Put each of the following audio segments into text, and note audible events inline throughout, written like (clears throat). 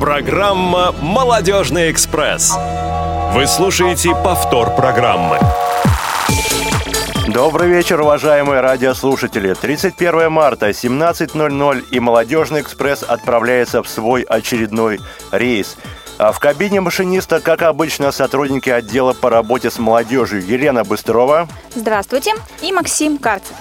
Программа «Молодежный экспресс». Вы слушаете повтор программы. Добрый вечер, уважаемые радиослушатели. 31 марта, 17.00, и «Молодежный экспресс» отправляется в свой очередной рейс. А в кабине машиниста, как обычно, сотрудники отдела по работе с молодежью Елена Быстрова. Здравствуйте. И Максим Карцев.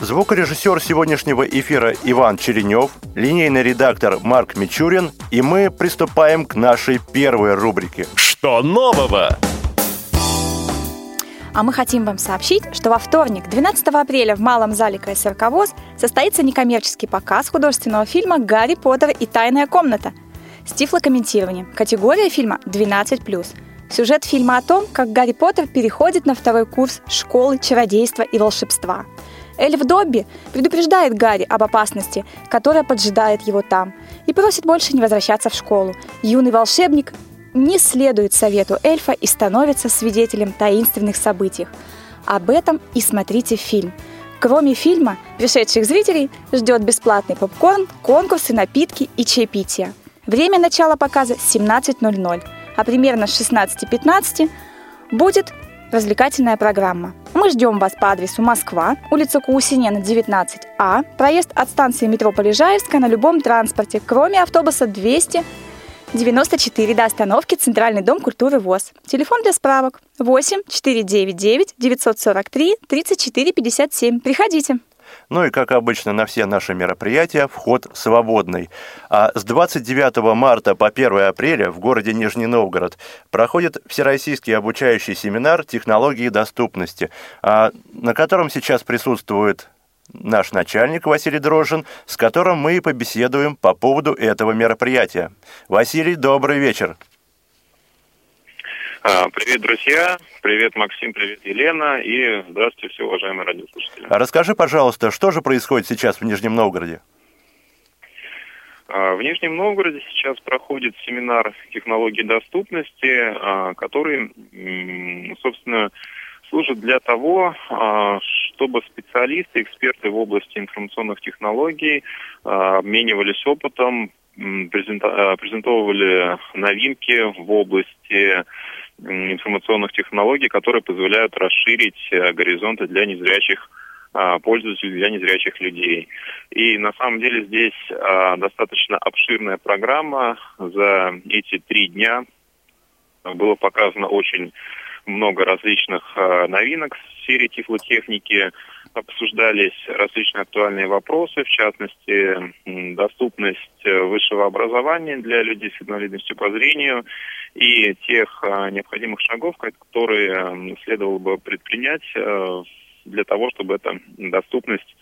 Звукорежиссер сегодняшнего эфира Иван Черенев, линейный редактор Марк Мичурин, и мы приступаем к нашей первой рубрике. Что нового? А мы хотим вам сообщить, что во вторник, 12 апреля в Малом зале КСРК ВОЗ состоится некоммерческий показ художественного фильма «Гарри Поттер и тайная комната» с тифлокомментированием. Категория фильма 12+. Сюжет фильма о том, как Гарри Поттер переходит на второй курс школы чародейства и волшебства – Эльф Добби предупреждает Гарри об опасности, которая поджидает его там, и просит больше не возвращаться в школу. Юный волшебник не следует совету эльфа и становится свидетелем таинственных событий. Об этом и смотрите фильм. Кроме фильма, пришедших зрителей ждет бесплатный попкорн, конкурсы, напитки и чаепитие. Время начала показа 17.00, а примерно с 16.15 будет развлекательная программа. Мы ждем вас по адресу Москва, улица Каусинена, 19А, проезд от станции метро Полежаевская на любом транспорте, кроме автобуса 200 94 до остановки Центральный дом культуры ВОЗ. Телефон для справок 8 499 943 34 57. Приходите. Ну и, как обычно, на все наши мероприятия вход свободный. А с 29 марта по 1 апреля в городе Нижний Новгород проходит Всероссийский обучающий семинар «Технологии доступности», а, на котором сейчас присутствует наш начальник Василий Дрожжин, с которым мы и побеседуем по поводу этого мероприятия. Василий, добрый вечер. А, привет, друзья. Привет, Максим. Привет, Елена. И здравствуйте, все уважаемые радиослушатели. А расскажи, пожалуйста, что же происходит сейчас в Нижнем Новгороде? А, в Нижнем Новгороде сейчас проходит семинар технологий доступности, который, собственно, служит для того, чтобы специалисты, эксперты в области информационных технологий обменивались опытом, презентовали новинки в области информационных технологий, которые позволяют расширить э, горизонты для незрячих а, пользователей, для незрячих людей. И на самом деле здесь а, достаточно обширная программа. За эти три дня было показано очень много различных а, новинок в сфере тифлотехники, обсуждались различные актуальные вопросы, в частности, доступность э, высшего образования для людей с инвалидностью по зрению и тех а, необходимых шагов, которые следовало бы предпринять э, для того, чтобы эта доступность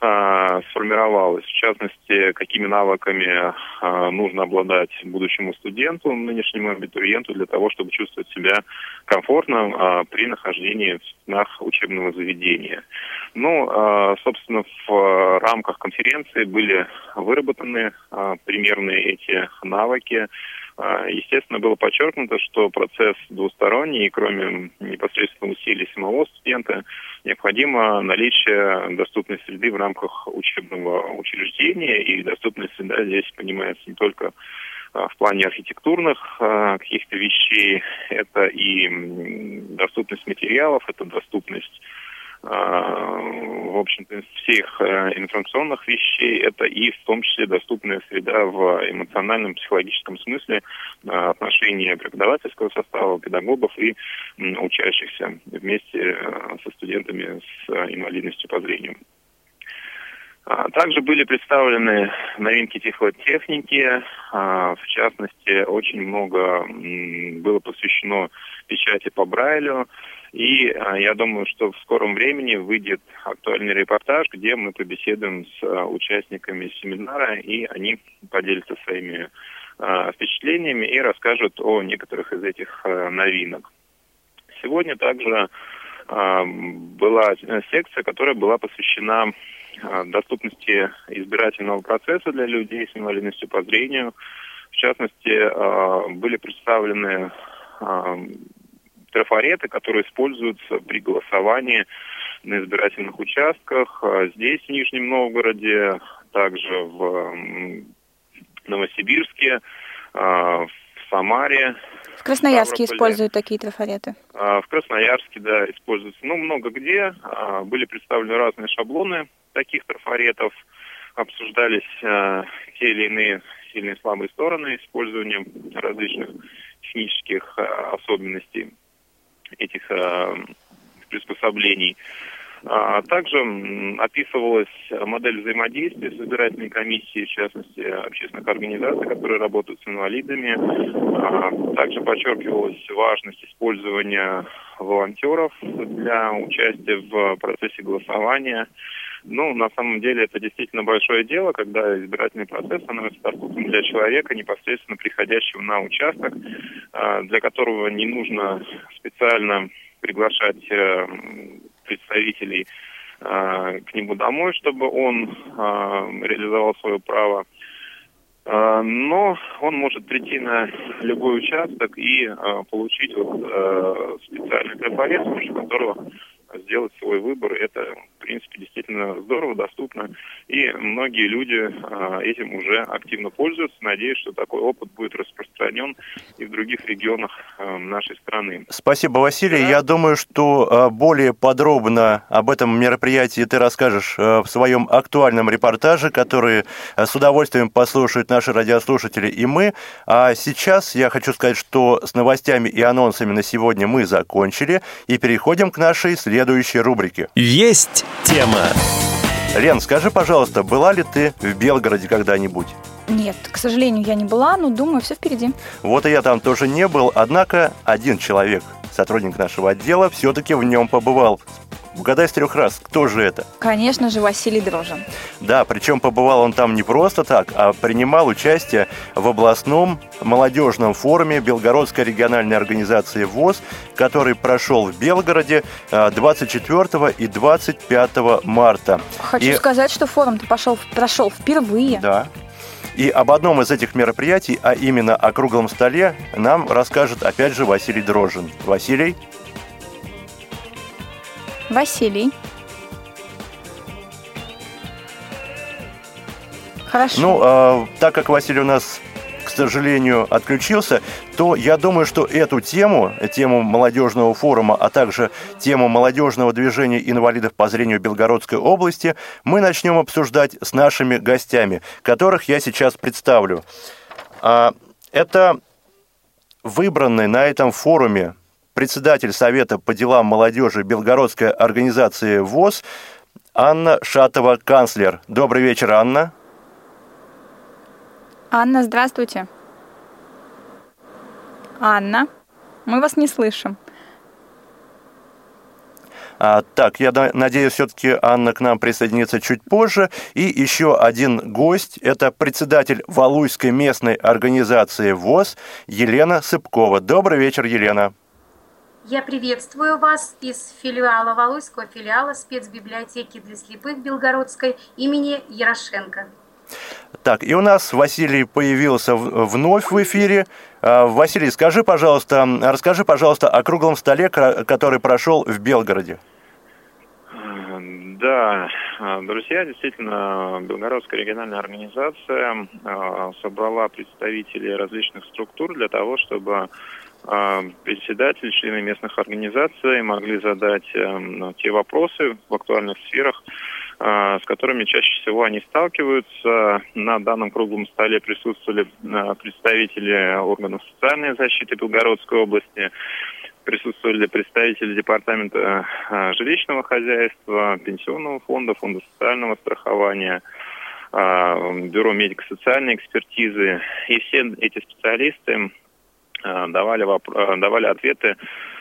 а, сформировалась. В частности, какими навыками а, нужно обладать будущему студенту, нынешнему абитуриенту, для того, чтобы чувствовать себя комфортно а, при нахождении в стенах учебного заведения. Ну, собственно, в рамках конференции были выработаны примерные эти навыки. Естественно, было подчеркнуто, что процесс двусторонний, и кроме непосредственно усилий самого студента, необходимо наличие доступной среды в рамках учебного учреждения, и доступная среда здесь понимается не только а, в плане архитектурных а, каких-то вещей, это и доступность материалов, это доступность а, в общем-то, всех э, информационных вещей. Это и в том числе доступная среда в эмоциональном, психологическом смысле отношения преподавательского состава, педагогов и учащихся вместе э, со студентами с э, инвалидностью по зрению. А, также были представлены новинки тифлотехники, а, в частности, очень много было посвящено печати по Брайлю, и а, я думаю, что в скором времени выйдет актуальный репортаж, где мы побеседуем с участниками семинара, и они поделятся своими впечатлениями и расскажут о некоторых из этих новинок. Сегодня также была секция, которая была посвящена доступности избирательного процесса для людей с инвалидностью по зрению. В частности, были представлены трафареты, которые используются при голосовании на избирательных участках. Здесь, в Нижнем Новгороде, также в Новосибирске, в Самаре. В Красноярске используют такие трафареты? В Красноярске, да, используются. Ну, много где. Были представлены разные шаблоны таких трафаретов. Обсуждались те или иные сильные и слабые стороны использования различных технических особенностей этих приспособлений. А также описывалась модель взаимодействия с избирательной комиссией, в частности, общественных организаций, которые работают с инвалидами. А также подчеркивалась важность использования волонтеров для участия в процессе голосования. Ну, на самом деле, это действительно большое дело, когда избирательный процесс становится доступным для человека, непосредственно приходящего на участок, а, для которого не нужно специально приглашать э, представителей э, к нему домой, чтобы он э, реализовал свое право. Но он может прийти на любой участок и получить вот, специальный препарат, с помощью которого сделать свой выбор. Это, в принципе, действительно здорово, доступно. И многие люди а, этим уже активно пользуются. Надеюсь, что такой опыт будет распространен и в других регионах а, нашей страны. Спасибо, Василий. Да. Я думаю, что а, более подробно об этом мероприятии ты расскажешь в своем актуальном репортаже, который с удовольствием послушают наши радиослушатели и мы. А сейчас я хочу сказать, что с новостями и анонсами на сегодня мы закончили и переходим к нашей следующей следующей рубрике. Есть тема. Лен, скажи, пожалуйста, была ли ты в Белгороде когда-нибудь? Нет, к сожалению, я не была, но думаю, все впереди. Вот и я там тоже не был, однако один человек, сотрудник нашего отдела, все-таки в нем побывал. Угадай с трех раз, кто же это? Конечно же, Василий Дрожин. Да, причем побывал он там не просто так, а принимал участие в областном молодежном форуме Белгородской региональной организации ВОЗ, который прошел в Белгороде 24 а, и 25 марта. Хочу и... сказать, что форум-то пошел, прошел впервые. Да, и об одном из этих мероприятий, а именно о круглом столе, нам расскажет опять же Василий Дрожин. Василий? Василий. Хорошо. Ну, э, так как Василий у нас, к сожалению, отключился, то я думаю, что эту тему, тему молодежного форума, а также тему молодежного движения инвалидов по зрению Белгородской области мы начнем обсуждать с нашими гостями, которых я сейчас представлю. А, это выбранный на этом форуме председатель Совета по делам молодежи Белгородской организации ВОЗ Анна Шатова, канцлер. Добрый вечер, Анна. Анна, здравствуйте. Анна, мы вас не слышим. А, так, я надеюсь, все-таки Анна к нам присоединится чуть позже. И еще один гость – это председатель Валуйской местной организации ВОЗ Елена Сыпкова. Добрый вечер, Елена. Я приветствую вас из филиала Валуйского филиала спецбиблиотеки для слепых Белгородской имени Ярошенко. Так, и у нас Василий появился вновь в эфире. А, Василий, скажи, пожалуйста, расскажи, пожалуйста, о круглом столе, который прошел в Белгороде. Да, друзья, действительно, Белгородская региональная организация а, собрала представителей различных структур для того, чтобы председатели, члены местных организаций могли задать эм, те вопросы в актуальных сферах, а, с которыми чаще всего они сталкиваются. На данном круглом столе присутствовали а, представители органов социальной защиты Белгородской области, присутствовали представители департамента жилищного хозяйства, пенсионного фонда, фонда социального страхования, бюро медико-социальной экспертизы. И все эти специалисты Э, давали, э, давали ответы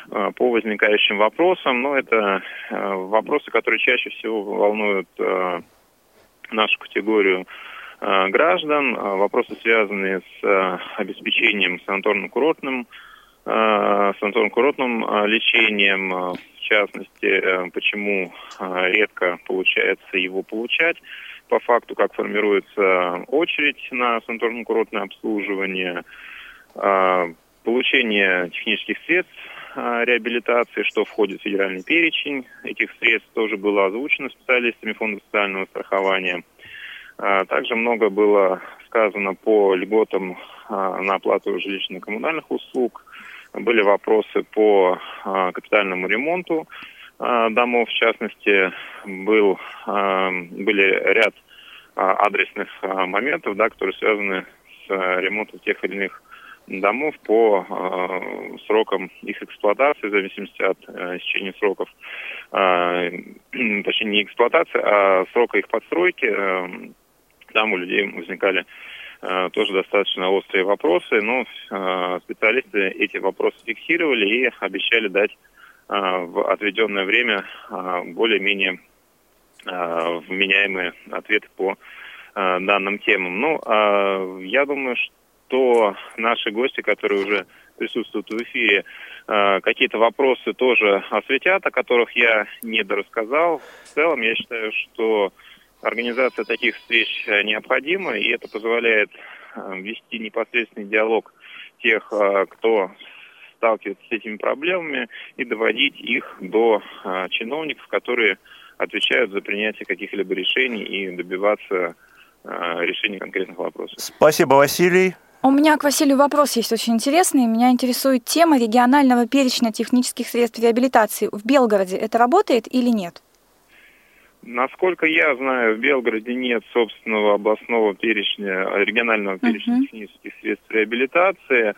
э, по возникающим вопросам. Но это вопросы, которые чаще всего волнуют нашу категорию граждан, вопросы, связанные с обеспечением санаторно-курортным санаторно-курортным лечением, в частности, почему редко получается его получать, по факту, как формируется очередь на санаторно-курортное обслуживание, Получение технических средств а, реабилитации, что входит в федеральный перечень этих средств, тоже было озвучено специалистами Фонда социального страхования. А, также много было сказано по льготам на оплату жилищно-коммунальных услуг, были вопросы по капитальному ремонту домов, в частности, был, были ряд адресных моментов, да, которые связаны с ремонтом тех или иных домов по э, срокам их эксплуатации, в зависимости от э, истечения сроков, э, (clears throat) точнее не эксплуатации, а срока их подстройки, э, там у людей возникали э, тоже достаточно острые вопросы, но э, специалисты эти вопросы фиксировали и обещали дать э, в отведенное время э, более-менее э, вменяемые ответы по э, данным темам. Ну, э, я думаю, что то наши гости, которые уже присутствуют в эфире, э, какие-то вопросы тоже осветят, о которых я не дорассказал. В целом, я считаю, что организация таких встреч необходима, и это позволяет э, вести непосредственный диалог тех, э, кто сталкивается с этими проблемами, и доводить их до чиновников, которые отвечают за принятие каких-либо решений и добиваться решения конкретных вопросов. Спасибо, Василий. У меня к Василию вопрос есть очень интересный. Меня интересует тема регионального перечня технических средств реабилитации. В Белгороде это работает или нет? Насколько я знаю, в Белгороде нет собственного областного перечня, регионального перечня uh-huh. технических средств реабилитации.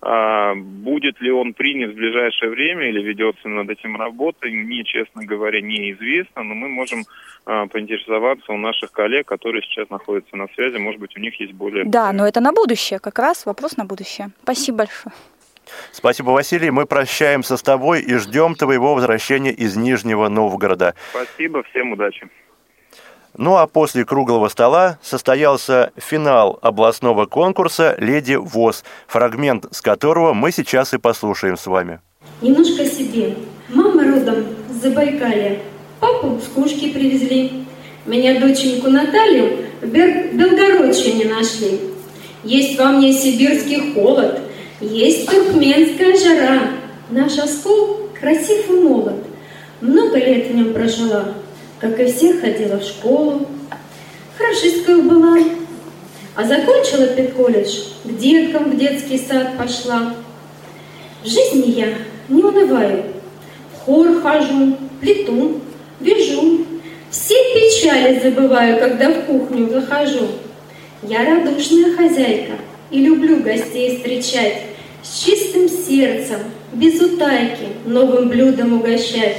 А, будет ли он принят в ближайшее время или ведется над этим работа, мне, честно говоря, неизвестно, но мы можем а, поинтересоваться у наших коллег, которые сейчас находятся на связи. Может быть, у них есть более... Да, но это на будущее, как раз вопрос на будущее. Спасибо большое. Спасибо, Василий. Мы прощаемся с тобой и ждем твоего возвращения из Нижнего Новгорода. Спасибо, всем удачи. Ну а после круглого стола состоялся финал областного конкурса «Леди ВОЗ», фрагмент с которого мы сейчас и послушаем с вами. Немножко себе. Мама родом с Забайкалья. Папу с кушки привезли. Меня доченьку Наталью в Белгородче не нашли. Есть во мне сибирский холод, есть туркменская жара. Наш оскол красив и молод. Много лет в нем прожила, как и все, ходила в школу, хорошисткой была, а закончила педколледж, к деткам в детский сад пошла. В жизни я не унываю, в хор хожу, плету, вяжу, все печали забываю, когда в кухню захожу. Я радушная хозяйка и люблю гостей встречать, с чистым сердцем, без утайки, новым блюдом угощать.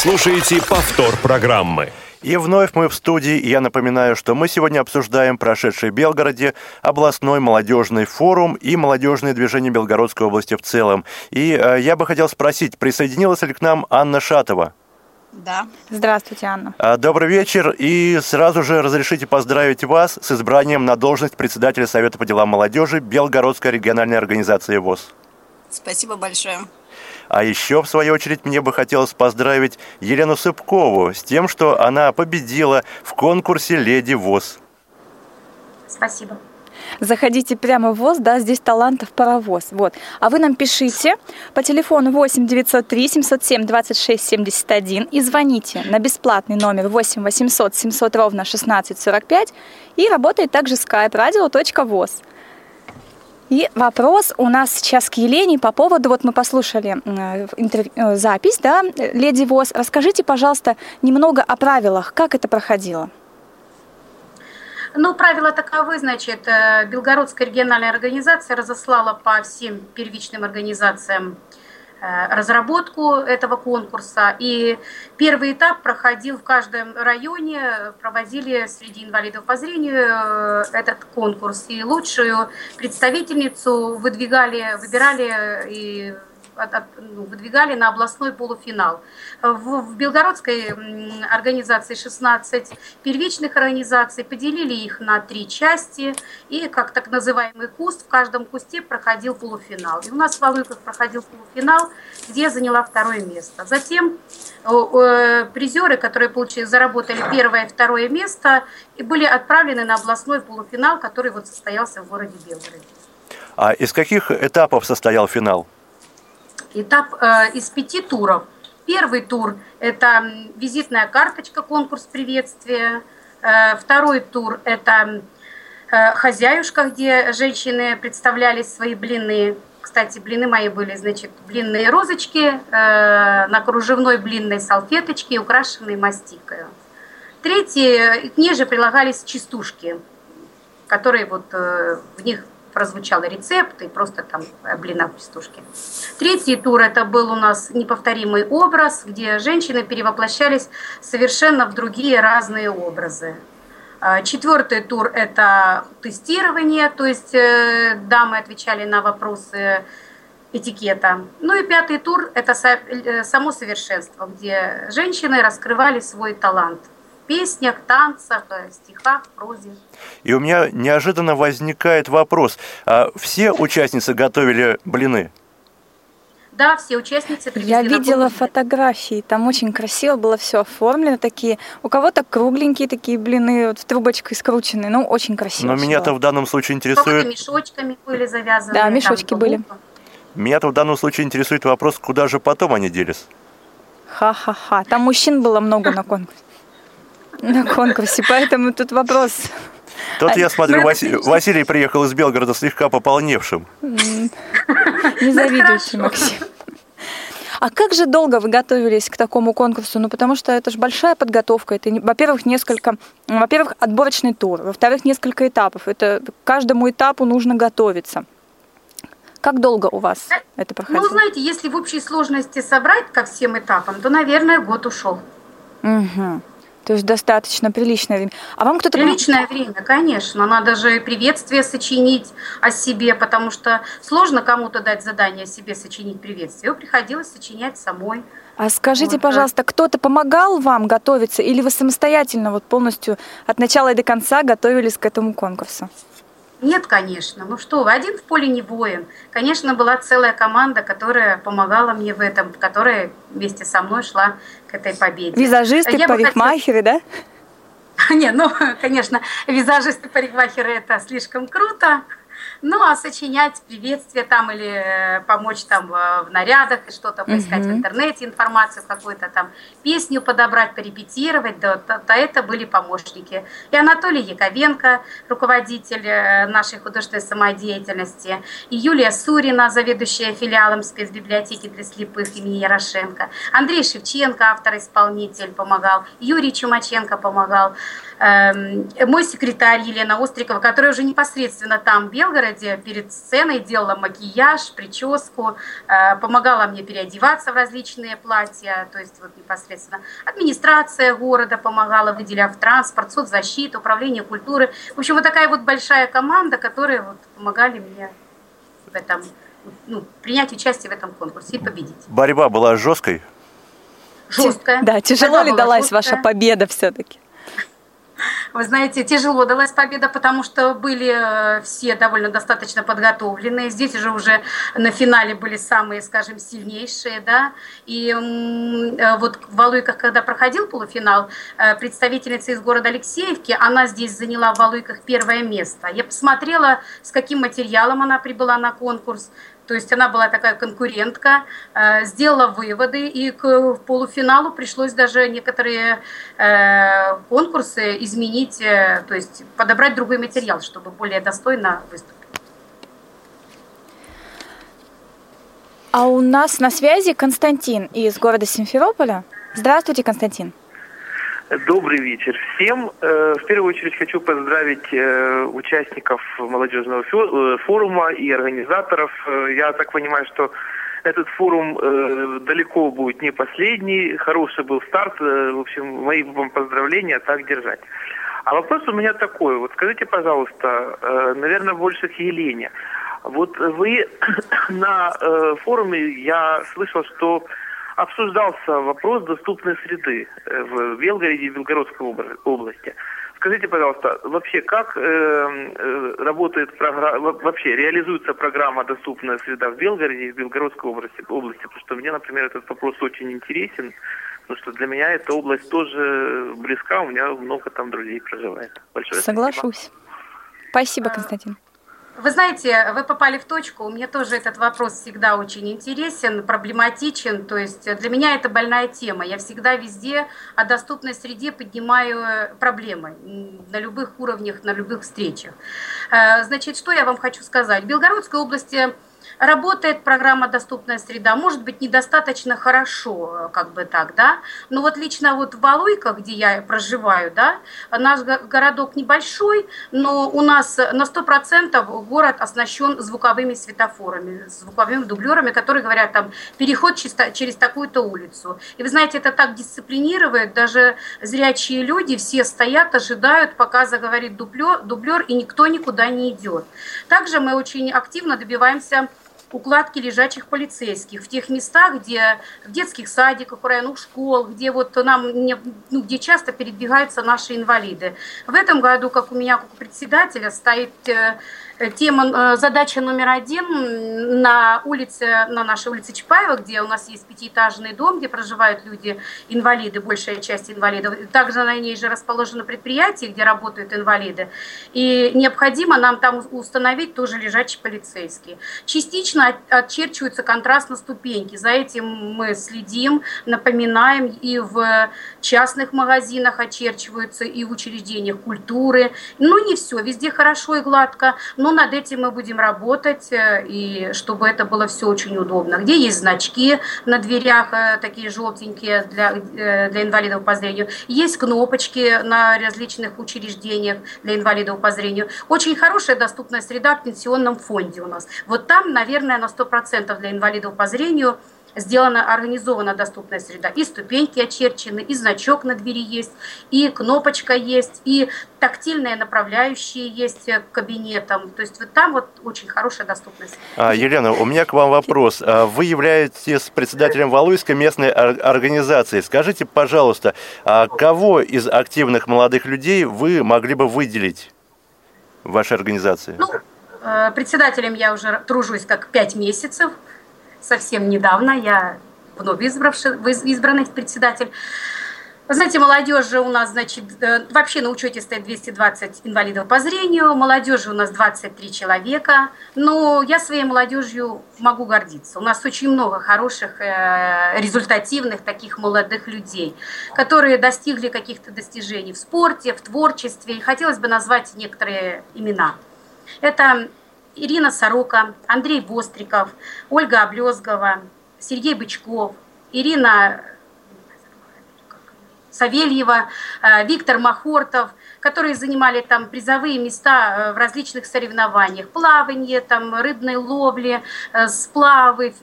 слушаете повтор программы. И вновь мы в студии. И я напоминаю, что мы сегодня обсуждаем прошедший в Белгороде областной молодежный форум и молодежное движение Белгородской области в целом. И э, я бы хотел спросить, присоединилась ли к нам Анна Шатова? Да. Здравствуйте, Анна. А, добрый вечер. И сразу же разрешите поздравить вас с избранием на должность председателя Совета по делам молодежи Белгородской региональной организации ВОЗ. Спасибо большое. А еще, в свою очередь, мне бы хотелось поздравить Елену Сыпкову с тем, что она победила в конкурсе «Леди ВОЗ». Спасибо. Заходите прямо в ВОЗ, да, здесь талантов паровоз. Вот. А вы нам пишите по телефону 8 903 707 26 71 и звоните на бесплатный номер 8 800 700 ровно 16 45 и работает также skype radio.voz. И вопрос у нас сейчас к Елене по поводу, вот мы послушали интерв... Э, запись, да, Леди ВОЗ. Расскажите, пожалуйста, немного о правилах, как это проходило. Ну, правила таковы, значит, э, Белгородская региональная организация разослала по всем первичным организациям Э, разработку этого конкурса. И первый этап проходил в каждом районе, проводили среди инвалидов по зрению э, этот конкурс. И лучшую представительницу выдвигали, выбирали и выдвигали на областной полуфинал. В, в Белгородской организации 16 первичных организаций, поделили их на три части, и как так называемый куст, в каждом кусте проходил полуфинал. И у нас в Валуйках проходил полуфинал, где я заняла второе место. Затем призеры, которые получили, заработали первое и второе место, и были отправлены на областной полуфинал, который вот состоялся в городе Белгороде. А из каких этапов состоял финал? Этап э, из пяти туров. Первый тур – это визитная карточка, конкурс приветствия. Э, второй тур – это э, хозяюшка, где женщины представляли свои блины. Кстати, блины мои были, значит, блинные розочки э, на кружевной блинной салфеточке, украшенной мастикой. Третий, ниже прилагались частушки, которые вот э, в них прозвучал рецепт и просто там блина в пестушке. Третий тур это был у нас неповторимый образ, где женщины перевоплощались совершенно в другие разные образы. А, четвертый тур это тестирование, то есть э, дамы отвечали на вопросы этикета. Ну и пятый тур это э, само совершенство, где женщины раскрывали свой талант – песнях, танцах, э, стихах, прозе. И у меня неожиданно возникает вопрос. А все участницы готовили блины? Да, все участницы Я видела фотографии, там очень красиво было все оформлено, такие, у кого-то кругленькие такие блины, вот в трубочкой скрученные, ну, очень красиво. Но меня-то в данном случае интересует... мешочками были завязаны. Да, мешочки были. Меня-то в данном случае интересует вопрос, куда же потом они делись? Ха-ха-ха, там мужчин было много на конкурсе на конкурсе, поэтому тут вопрос. Тут я смотрю, Василий, Василий приехал из Белгорода слегка пополневшим. Не завидуйте, Максим. А как же долго вы готовились к такому конкурсу? Ну, потому что это же большая подготовка. Это, во-первых, несколько... Во-первых, отборочный тур. Во-вторых, несколько этапов. Это к каждому этапу нужно готовиться. Как долго у вас э, это проходило? Ну, знаете, если в общей сложности собрать ко всем этапам, то, наверное, год ушел. Угу. То есть достаточно приличное время. А вам кто-то... Приличное время, конечно. Надо же приветствие сочинить о себе, потому что сложно кому-то дать задание о себе сочинить приветствие. Его приходилось сочинять самой. А скажите, вот, пожалуйста, кто-то помогал вам готовиться или вы самостоятельно вот полностью от начала и до конца готовились к этому конкурсу? Нет, конечно. Ну что вы, один в поле не воин. Конечно, была целая команда, которая помогала мне в этом, которая вместе со мной шла к этой победе. Визажисты, Я парикмахеры, хотела... да? (laughs) Не, ну, (laughs) конечно, визажисты, парикмахеры – это слишком круто. Ну, а сочинять приветствие там или э, помочь там в нарядах и что-то поискать mm-hmm. в интернете, информацию какую-то там, песню подобрать, порепетировать, да, то, то это были помощники. И Анатолий Яковенко, руководитель э, нашей художественной самодеятельности, и Юлия Сурина, заведующая филиалом спецбиблиотеки для слепых имени Ярошенко, Андрей Шевченко, автор-исполнитель, помогал, Юрий Чумаченко помогал, мой секретарь Елена Острикова, которая уже непосредственно там, в Белгороде перед сценой делала макияж, прическу, э, помогала мне переодеваться в различные платья, то есть вот непосредственно администрация города помогала, выделяв транспорт, соцзащита, управление культуры. В общем, вот такая вот большая команда, которая вот помогали мне в этом, ну, принять участие в этом конкурсе и победить. Борьба была жесткой? Жесткая. Да, тяжело Борьба ли далась жесткая. ваша победа все-таки? Вы знаете, тяжело далась победа, потому что были э, все довольно достаточно подготовленные. Здесь уже уже на финале были самые, скажем, сильнейшие, да. И э, вот в Валуйках, когда проходил полуфинал, э, представительница из города Алексеевки, она здесь заняла в Валуйках первое место. Я посмотрела, с каким материалом она прибыла на конкурс. То есть она была такая конкурентка, э, сделала выводы, и к полуфиналу пришлось даже некоторые э, конкурсы изменить, э, то есть подобрать другой материал, чтобы более достойно выступить. А у нас на связи Константин из города Симферополя. Здравствуйте, Константин. Добрый вечер всем. Э, в первую очередь хочу поздравить э, участников молодежного э, форума и организаторов. Я так понимаю, что этот форум далеко будет не последний. Хороший был старт. В общем, мои вам поздравления, так держать. А вопрос у меня такой. Вот скажите, пожалуйста, наверное, больше к Елене. Вот вы (clears throat) на форуме, я слышал, что обсуждался вопрос доступной среды э, в Белгороде и Белгородской области. Скажите, пожалуйста, вообще как э, э, работает программа, вообще реализуется программа «Доступная среда» в Белгороде и в Белгородской области, области? Потому что мне, например, этот вопрос очень интересен, потому что для меня эта область тоже близка, у меня много там друзей проживает. Большое Соглашусь. Спасибо, спасибо Константин. Вы знаете, вы попали в точку. Мне тоже этот вопрос всегда очень интересен, проблематичен. То есть для меня это больная тема. Я всегда везде о доступной среде поднимаю проблемы на любых уровнях, на любых встречах. Э, значит, что я вам хочу сказать? В Белгородской области работает программа «Доступная среда», может быть, недостаточно хорошо, как бы так, да, но вот лично вот в Валуйках, где я проживаю, да, наш городок небольшой, но у нас на 100% город оснащен звуковыми светофорами, звуковыми дублерами, которые говорят там переход через такую-то улицу. И вы знаете, это так дисциплинирует, даже зрячие люди все стоят, ожидают, пока заговорит дублер, дублер и никто никуда не идет. Также мы очень активно добиваемся укладки лежачих полицейских в тех местах, где в детских садиках, в районах школ, где вот нам не, ну, где часто передвигаются наши инвалиды. В этом году, как у меня, как у председателя, стоит э, тема, э, задача номер один на улице, на нашей улице Чапаева, где у нас есть пятиэтажный дом, где проживают люди, инвалиды, большая часть инвалидов. Также на ней же расположено предприятие, где работают инвалиды. И необходимо нам там установить тоже лежачий полицейский. Частично отчерчиваются контрастно ступеньки. За этим мы следим, напоминаем и в частных магазинах очерчиваются, и в учреждениях культуры. Но не все, везде хорошо и гладко, но над этим мы будем работать, э, и чтобы это было все очень удобно. Где есть значки на дверях, э, такие желтенькие для, э, для инвалидов по зрению, есть кнопочки на различных учреждениях для инвалидов по зрению. Очень хорошая доступная среда в пенсионном фонде у нас. Вот там, наверное, на 100% для инвалидов по зрению – сделана, организована доступная среда. И ступеньки очерчены, и значок на двери есть, и кнопочка есть, и тактильные направляющие есть к кабинетам. То есть вот там вот очень хорошая доступность. А, Елена, у меня к вам вопрос. А, вы являетесь председателем Валуйской местной организации. Скажите, пожалуйста, а кого из активных молодых людей вы могли бы выделить в вашей организации? Ну, э, председателем я уже тружусь как пять месяцев совсем недавно, я вновь избравший, избранный председатель. Знаете, молодежи у нас, значит, э, вообще на учете стоит 220 инвалидов по зрению, молодежи у нас 23 человека, но я своей молодежью могу гордиться. У нас очень много хороших, э, результативных таких молодых людей, которые достигли каких-то достижений в спорте, в творчестве. И хотелось бы назвать некоторые имена. Это Ирина Сорока, Андрей Востриков, Ольга Облезгова, Сергей Бычков, Ирина Савельева, э, Виктор Махортов, которые занимали там призовые места э, в различных соревнованиях. Плавание, там, рыбной ловли, э, сплавы,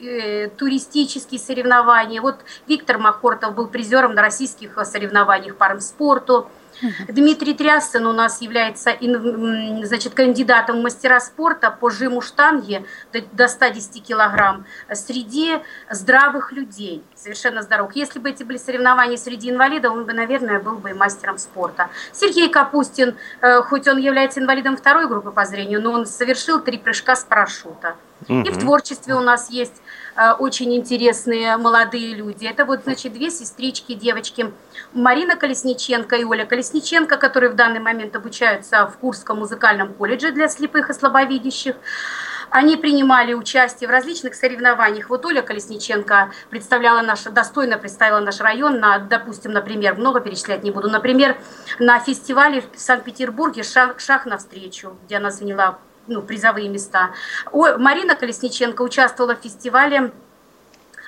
туристические соревнования. Вот Виктор Махортов был призером на российских соревнованиях по спорту. Дмитрий Трясин у нас является значит, кандидатом в мастера спорта по жиму штанги до 110 килограмм среди здравых людей, совершенно здоровых. Если бы эти были соревнования среди инвалидов, он бы, наверное, был бы и мастером спорта. Сергей Капустин, э, хоть он является инвалидом второй группы по зрению, но он совершил три прыжка с парашюта. Угу. И в творчестве у нас есть Э, очень интересные молодые люди. Это вот, значит, две сестрички, девочки. Марина Колесниченко и Оля Колесниченко, которые в данный момент обучаются в Курском музыкальном колледже для слепых и слабовидящих. Они принимали участие в различных соревнованиях. Вот Оля Колесниченко представляла наш, достойно представила наш район на, допустим, например, много перечислять не буду, например, на фестивале в Санкт-Петербурге «Шаг, «Шаг навстречу», где она заняла ну, призовые места. О, Марина Колесниченко участвовала в фестивале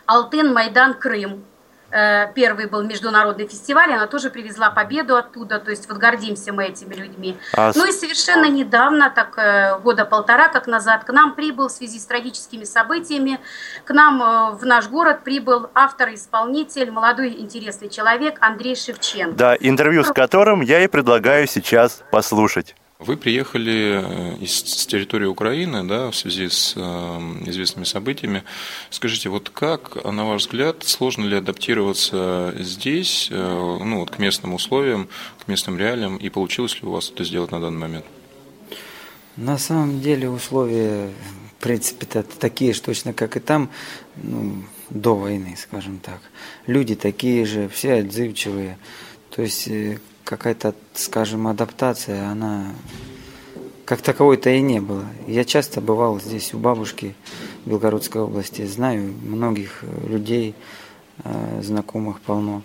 «Алтын, Майдан, Крым». Э, первый был международный фестиваль, она тоже привезла победу оттуда, то есть вот гордимся мы этими людьми. А... Ну и совершенно недавно, так э, года полтора как назад, к нам прибыл в связи с трагическими событиями, к нам э, в наш город прибыл автор-исполнитель, молодой интересный человек Андрей Шевченко. Да, интервью с которым я и предлагаю сейчас послушать. Вы приехали э, из, с территории Украины, да, в связи с э, известными событиями. Скажите, вот как, на ваш взгляд, сложно ли адаптироваться здесь, э, ну, вот к местным условиям, к местным реалиям, и получилось ли у вас это сделать на данный момент? На самом деле условия, в принципе, такие же точно, как и там, ну, до войны, скажем так. Люди такие же, все отзывчивые. То есть э, какая-то, скажем, адаптация, она как таковой-то и не было. Я часто бывал здесь у бабушки Белгородской области, знаю многих людей, э, знакомых полно.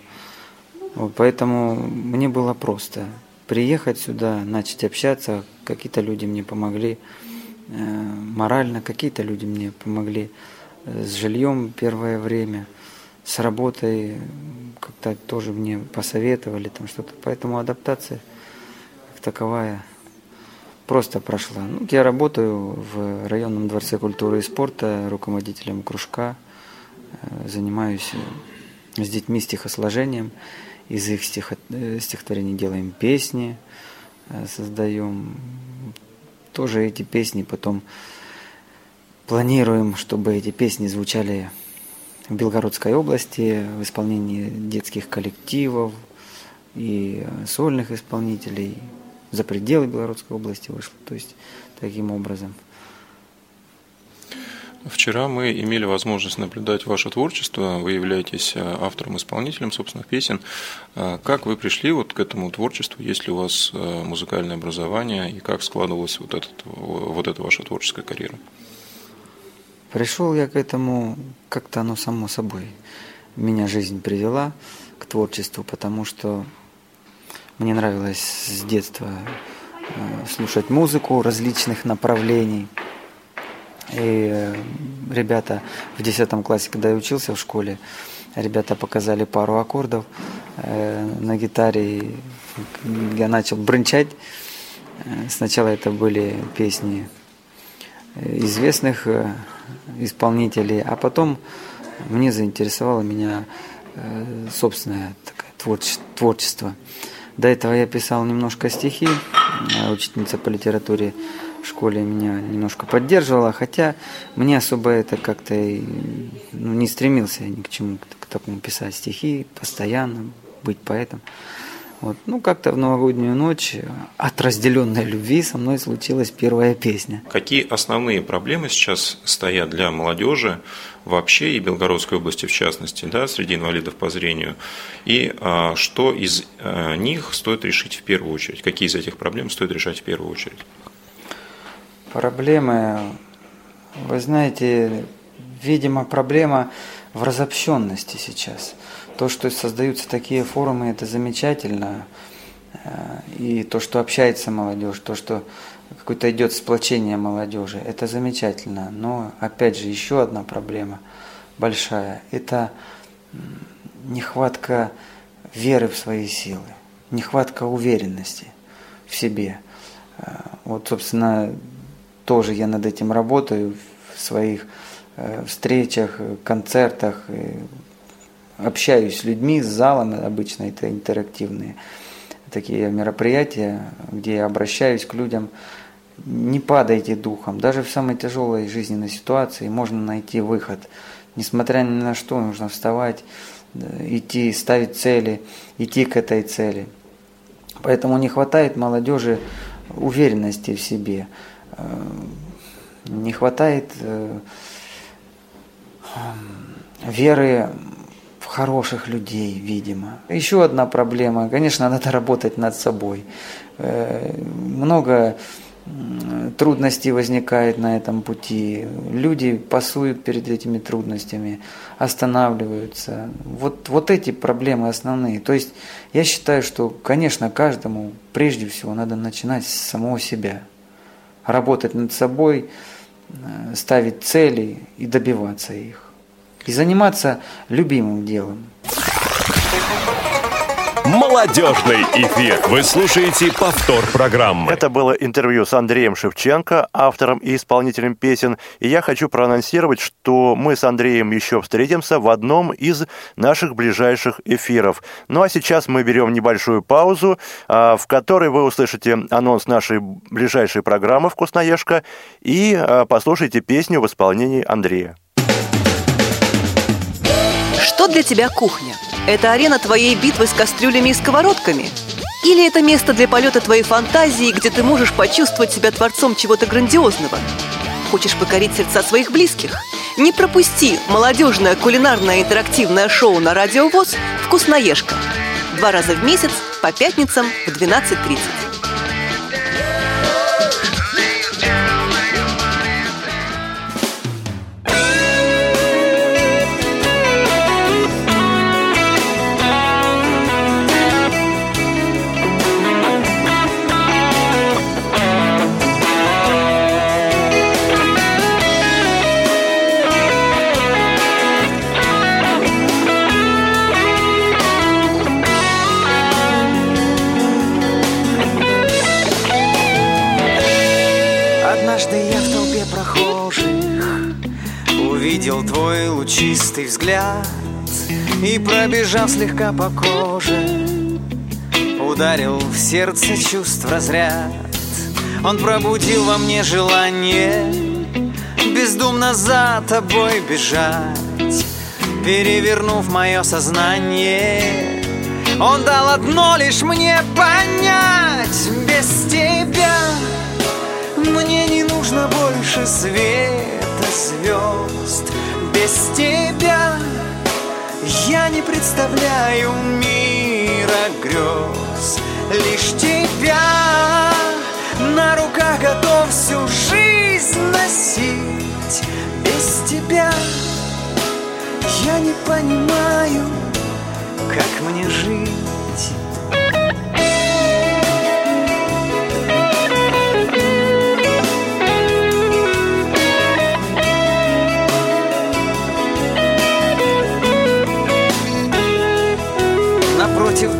Поэтому мне было просто приехать сюда, начать общаться. Какие-то люди мне помогли э, морально, какие-то люди мне помогли э, с жильем первое время, с работой как-то тоже мне посоветовали там что-то. Поэтому адаптация как таковая просто прошла. Ну, я работаю в районном дворце культуры и спорта руководителем кружка, э, занимаюсь э, с детьми стихосложением, из их стихо... Э, стихотворений делаем песни, создаем. Тоже эти песни потом планируем, чтобы эти песни звучали Белгородской области в исполнении детских коллективов и сольных исполнителей. За пределы Белгородской области вышло. То есть таким образом. Вчера мы имели возможность наблюдать ваше творчество. Вы являетесь э, автором-исполнителем собственных песен. Э, как вы пришли вот к этому творчеству? Есть ли у вас э, музыкальное образование? И как складывалась вот, этот, вот эта ваша творческая карьера? Пришел я к этому, как-то оно само собой меня жизнь привела к творчеству, потому что мне нравилось с детства э, слушать музыку различных направлений. И э, ребята в 10 классе, когда я учился в школе, ребята показали пару аккордов э, на гитаре. И я начал бренчать. Сначала это были песни известных исполнителей, а потом мне заинтересовало меня э, собственное такое творчество. До этого я писал немножко стихи, учительница по литературе в школе меня немножко поддерживала, хотя мне особо это как-то ну, не стремился ни к чему, к такому писать стихи постоянно, быть поэтом. Вот. Ну, как-то в новогоднюю ночь от разделенной любви со мной случилась первая песня. Какие основные проблемы сейчас стоят для молодежи вообще и Белгородской области в частности, да, среди инвалидов по зрению? И а, что из а, них стоит решить в первую очередь? Какие из этих проблем стоит решать в первую очередь? Проблемы, вы знаете, видимо, проблема в разобщенности сейчас – то, что создаются такие форумы, это замечательно. Э, и то, что общается молодежь, то, что какое-то идет сплочение молодежи, это замечательно. Но, опять же, еще одна проблема большая – это нехватка веры в свои силы, нехватка уверенности в себе. Э, вот, собственно, тоже я над этим работаю в своих э, встречах, концертах, общаюсь с людьми, с залом, обычно это интерактивные такие мероприятия, где я обращаюсь к людям, не падайте духом. Даже в самой тяжелой жизненной ситуации можно найти выход. Несмотря ни на что, нужно вставать, идти, ставить цели, идти к этой цели. Поэтому не хватает молодежи уверенности в себе. Э, не хватает э, веры хороших людей, видимо. Еще одна проблема, конечно, надо работать над собой. Э, много трудностей возникает на этом пути. Люди пасуют перед этими трудностями, останавливаются. Вот, вот эти проблемы основные. То есть я считаю, что, конечно, каждому прежде всего надо начинать с самого себя. Работать над собой, э, ставить цели и добиваться их. И заниматься любимым делом. Молодежный эфир. Вы слушаете повтор программы. Это было интервью с Андреем Шевченко, автором и исполнителем песен. И я хочу проанонсировать, что мы с Андреем еще встретимся в одном из наших ближайших эфиров. Ну а сейчас мы берем небольшую паузу, а, в которой вы услышите анонс нашей ближайшей программы «Вкусноежка» и а, послушайте песню в исполнении Андрея. Что для тебя кухня? Это арена твоей битвы с кастрюлями и сковородками? Или это место для полета твоей фантазии, где ты можешь почувствовать себя творцом чего-то грандиозного? Хочешь покорить сердца своих близких? Не пропусти молодежное кулинарное интерактивное шоу на Радио ВОЗ «Вкусноежка». Два раза в месяц по пятницам в 12.30. пробежав слегка по коже Ударил в сердце чувств разряд. Он пробудил во мне желание Бездумно за тобой бежать. Перевернув мое сознание Он дал одно лишь мне понять. Без тебя мне не нужно больше света звезд. Без тебя я не представляю мира грез Лишь тебя на руках готов всю жизнь носить. Без тебя я не понимаю, как мне жить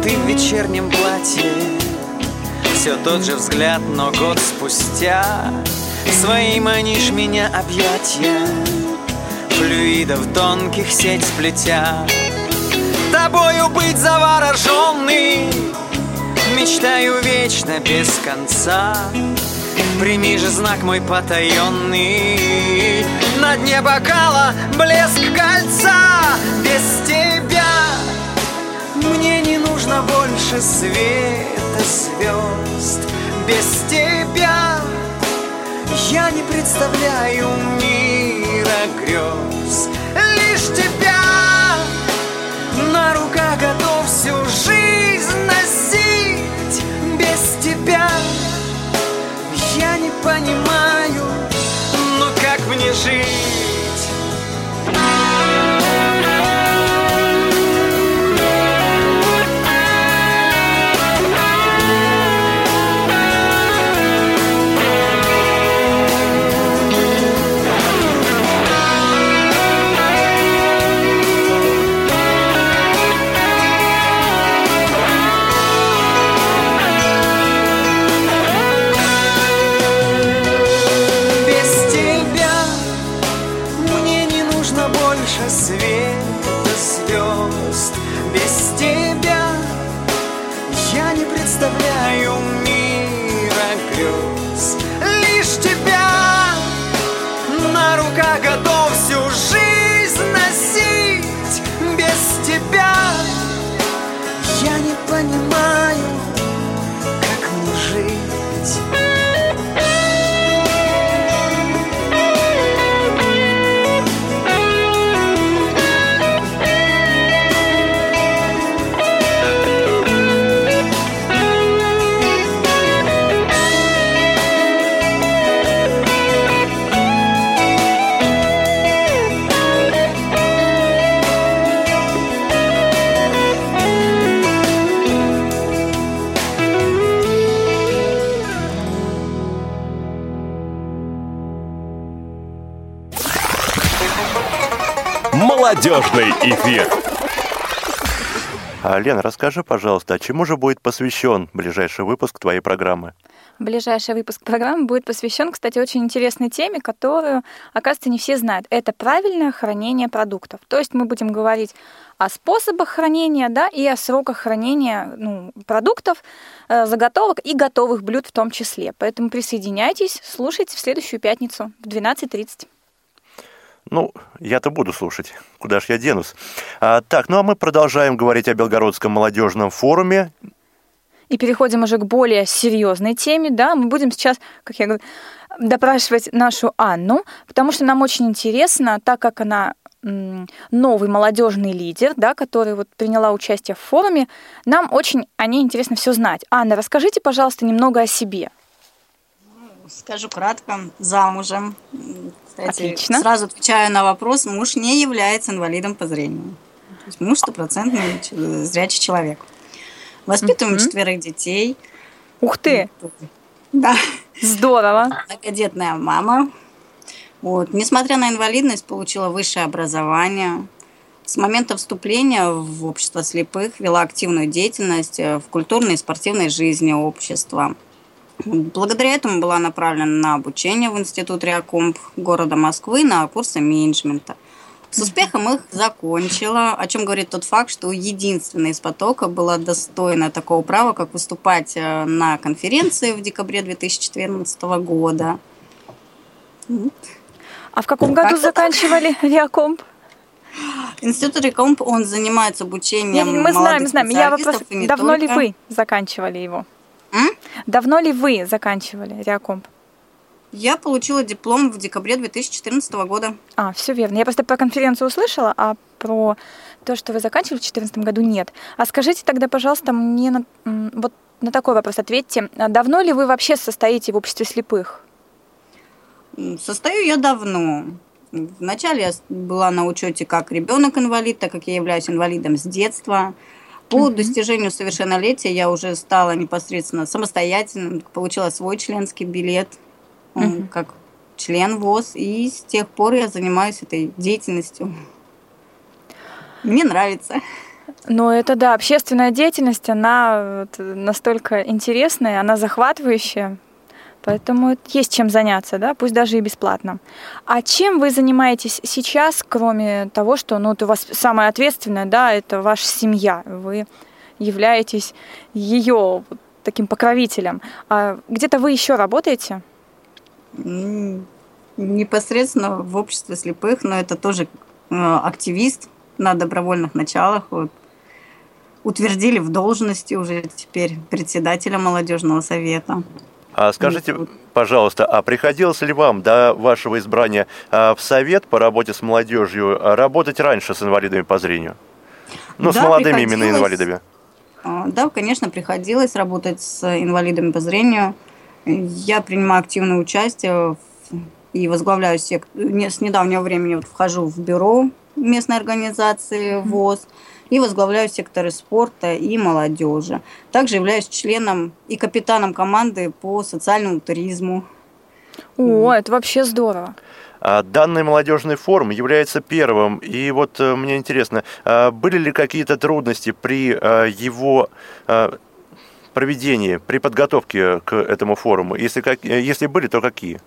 ты в вечернем платье. Все тот же взгляд, но год спустя. Свои манишь меня объятия Флюидов тонких сеть сплетя Тобою быть завороженный Мечтаю вечно без конца. Прими же знак мой потаенный На дне бокала блеск кольца. Без тебя нужно больше света звезд. Без тебя я не представляю мира грез. Лишь тебя на руках готов всю жизнь носить. Без тебя я не понимаю, но как мне жить Молодежный эфир. А, Лена, расскажи, пожалуйста, а чему же будет посвящен ближайший выпуск твоей программы? Ближайший выпуск программы будет посвящен, кстати, очень интересной теме, которую, оказывается, не все знают. Это правильное хранение продуктов. То есть мы будем говорить о способах хранения, да, и о сроках хранения ну, продуктов, э, заготовок и готовых блюд в том числе. Поэтому присоединяйтесь, слушайте в следующую пятницу в 12.30. Ну, я-то буду слушать. Куда ж я денусь? А, так, ну а мы продолжаем говорить о Белгородском молодежном форуме. И переходим уже к более серьезной теме, да, мы будем сейчас, как я говорю, допрашивать нашу Анну, потому что нам очень интересно, так как она новый молодежный лидер, да, который вот приняла участие в форуме, нам очень о ней интересно все знать. Анна, расскажите, пожалуйста, немного о себе. Скажу кратко, замужем. Кстати, Отлично. сразу отвечаю на вопрос. Муж не является инвалидом по зрению. То есть муж стопроцентный зрячий человек. Воспитываем Мгм. четверых детей. Ух ты! Да. Здорово. Многодетная мама. Вот. Несмотря на инвалидность, получила высшее образование. С момента вступления в общество слепых вела активную деятельность э, в культурной и спортивной жизни общества. Благодаря этому была направлена на обучение в Институт Реакомп города Москвы на курсы менеджмента. С успехом их закончила, о чем говорит тот факт, что единственная из потока была достойна такого права, как выступать э, на конференции в декабре 2014 года. А в каком году Как-то заканчивали (laughs) Реакомп? Институт Рекомп, он занимается обучением Мы знаем, знаем. Я вопрос, давно ли вы заканчивали его? Давно ли вы заканчивали Реакомп? Я получила диплом в декабре 2014 года. А, все верно. Я просто про конференцию услышала, а про то, что вы заканчивали в 2014 году, нет. А скажите тогда, пожалуйста, мне на, вот на такой вопрос ответьте. А Давно ли вы вообще состоите в обществе слепых? Состою я давно. Вначале я была на учете как ребенок инвалид, так как я являюсь инвалидом с детства. По достижению совершеннолетия я уже стала непосредственно самостоятельным, получила свой членский билет Мгм. как член ВОЗ, и с тех пор я занимаюсь этой деятельностью. Мне нравится. Но это, да, общественная деятельность, она настолько интересная, она захватывающая, поэтому это есть чем заняться, да, пусть даже и бесплатно. А чем вы занимаетесь сейчас, кроме того, что, ну, вот у вас самое ответственное, да, это ваша семья, вы являетесь ее таким покровителем. А где-то вы еще работаете? Непосредственно в обществе слепых, но это тоже э, активист на добровольных началах. Вот. Утвердили в должности уже теперь председателя молодежного совета. А скажите, пожалуйста, а приходилось ли вам до вашего избрания а, в совет по работе с молодежью а, работать раньше с инвалидами по зрению? Ну, с Да, молодыми именно инвалидами. А, Да, конечно, приходилось работать с инвалидами по зрению. Я принимаю активное участие в- и возглавляю сект... не- С недавнего времени вот вхожу в бюро местной организации ВОЗ и возглавляю секторы спорта и молодежи. Также являюсь членом и капитаном команды по социальному туризму. О, это вообще здорово. А Данный молодежный форум является первым, и вот э, мне интересно, а, были ли какие-то трудности при а, его проведении, при подготовке к этому форуму? Если, как, если были, то какие?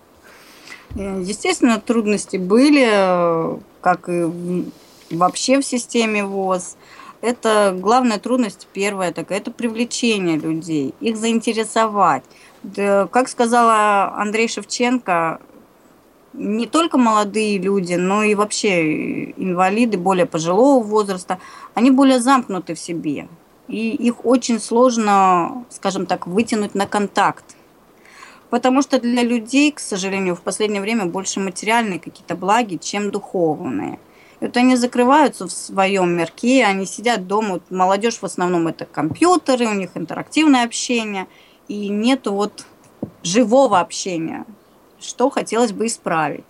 Естественно, трудности были, как и вообще в системе ВОЗ. Это главная трудность первая такая, это привлечение людей, их заинтересовать. Да, как сказала Андрей Шевченко, не только молодые люди, но и вообще инвалиды более пожилого возраста, они более замкнуты в себе. И их очень сложно, скажем так, вытянуть на контакт. Потому что для людей, к сожалению, в последнее время больше материальные какие-то благи, чем духовные. И вот они закрываются в своем мирке, они сидят дома. Вот молодежь в основном это компьютеры, у них интерактивное общение. И нет вот живого общения, что хотелось бы исправить.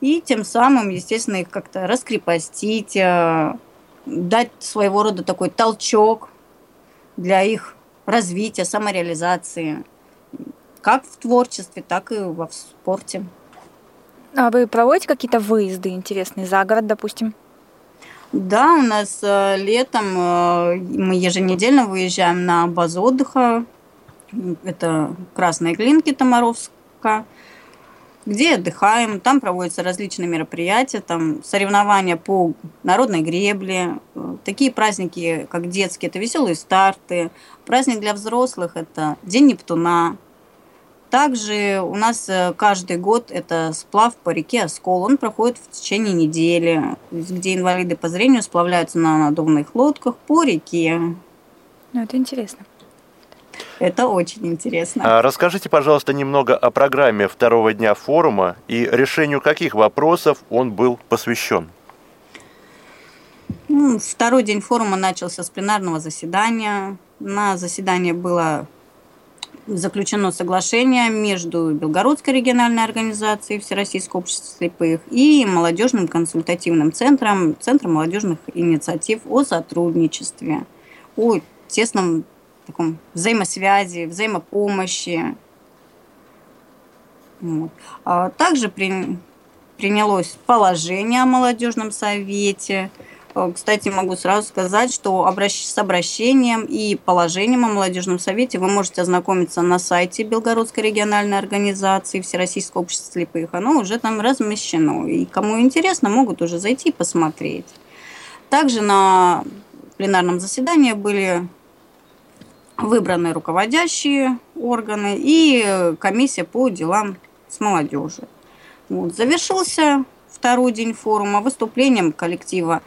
И тем самым, естественно, их как-то раскрепостить, э, дать своего рода такой толчок для их развития, самореализации, как в творчестве, так и во спорте. А вы проводите какие-то выезды интересные за город, допустим? Да, у нас э, летом э, мы еженедельно выезжаем на базу отдыха. Это Красные Глинки, Томаровска, где отдыхаем. Там проводятся различные мероприятия, там соревнования по народной гребле. Такие праздники, как детские, это веселые старты. Праздник для взрослых – это День Нептуна, также у нас э, каждый год это сплав по реке Оскол. Он проходит в течение недели, где инвалиды по зрению сплавляются на надувных лодках по реке. Ну, это интересно. Это очень интересно. А расскажите, пожалуйста, немного о программе второго дня форума и решению каких вопросов он был посвящен. Ну, второй день форума начался с пленарного заседания. На заседании было заключено соглашение между Белгородской региональной организацией Всероссийского общества слепых и молодежным консультативным центром, Центром молодежных инициатив о сотрудничестве, о тесном таком взаимосвязи, взаимопомощи. Вот. А также при, принялось положение о молодежном совете – кстати, могу сразу сказать, что с обращением и положением о молодежном совете вы можете ознакомиться на сайте Белгородской региональной организации Всероссийского общества слепых. Оно уже там размещено. И кому интересно, могут уже зайти и посмотреть. Также на пленарном заседании были выбраны руководящие органы и комиссия по делам с молодежью. Вот. Завершился второй день форума выступлением коллектива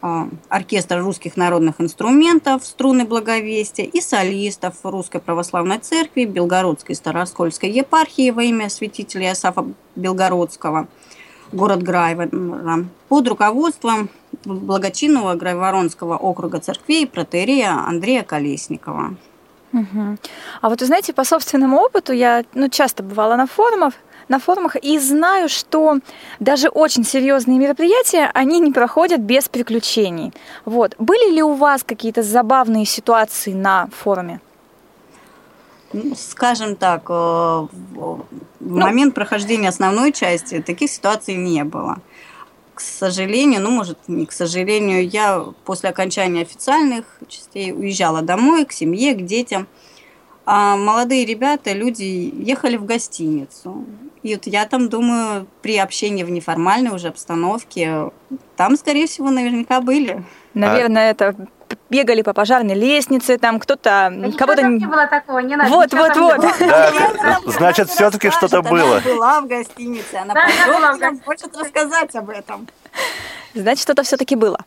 оркестра русских народных инструментов «Струны благовестия» и солистов Русской Православной Церкви Белгородской Староскольской епархии во имя святителя Иосафа Белгородского, город Грайвера, под руководством благочинного Грайворонского округа церквей протерия Андрея Колесникова. Угу. А вот, знаете, по собственному опыту я ну, часто бывала на форумах, на форумах и знаю, что даже очень серьезные мероприятия, они не проходят без приключений. Вот. Были ли у вас какие-то забавные ситуации на форуме? Ну, скажем так, э, в ну, момент прохождения основной части таких ситуаций не было. К сожалению, ну, может, не к сожалению, я после окончания официальных частей уезжала домой, к семье, к детям. А молодые ребята, люди ехали в гостиницу. И вот я там думаю, при общении в неформальной уже обстановке, там, скорее всего, наверняка были. Наверное, а... это бегали по пожарной лестнице, там кто-то да кого-то не было такого, не надо. Вот, вот, вот. Да, значит, все-таки что-то было. Она была в гостинице, она да, хочет рассказать об этом. Значит, что-то все-таки было.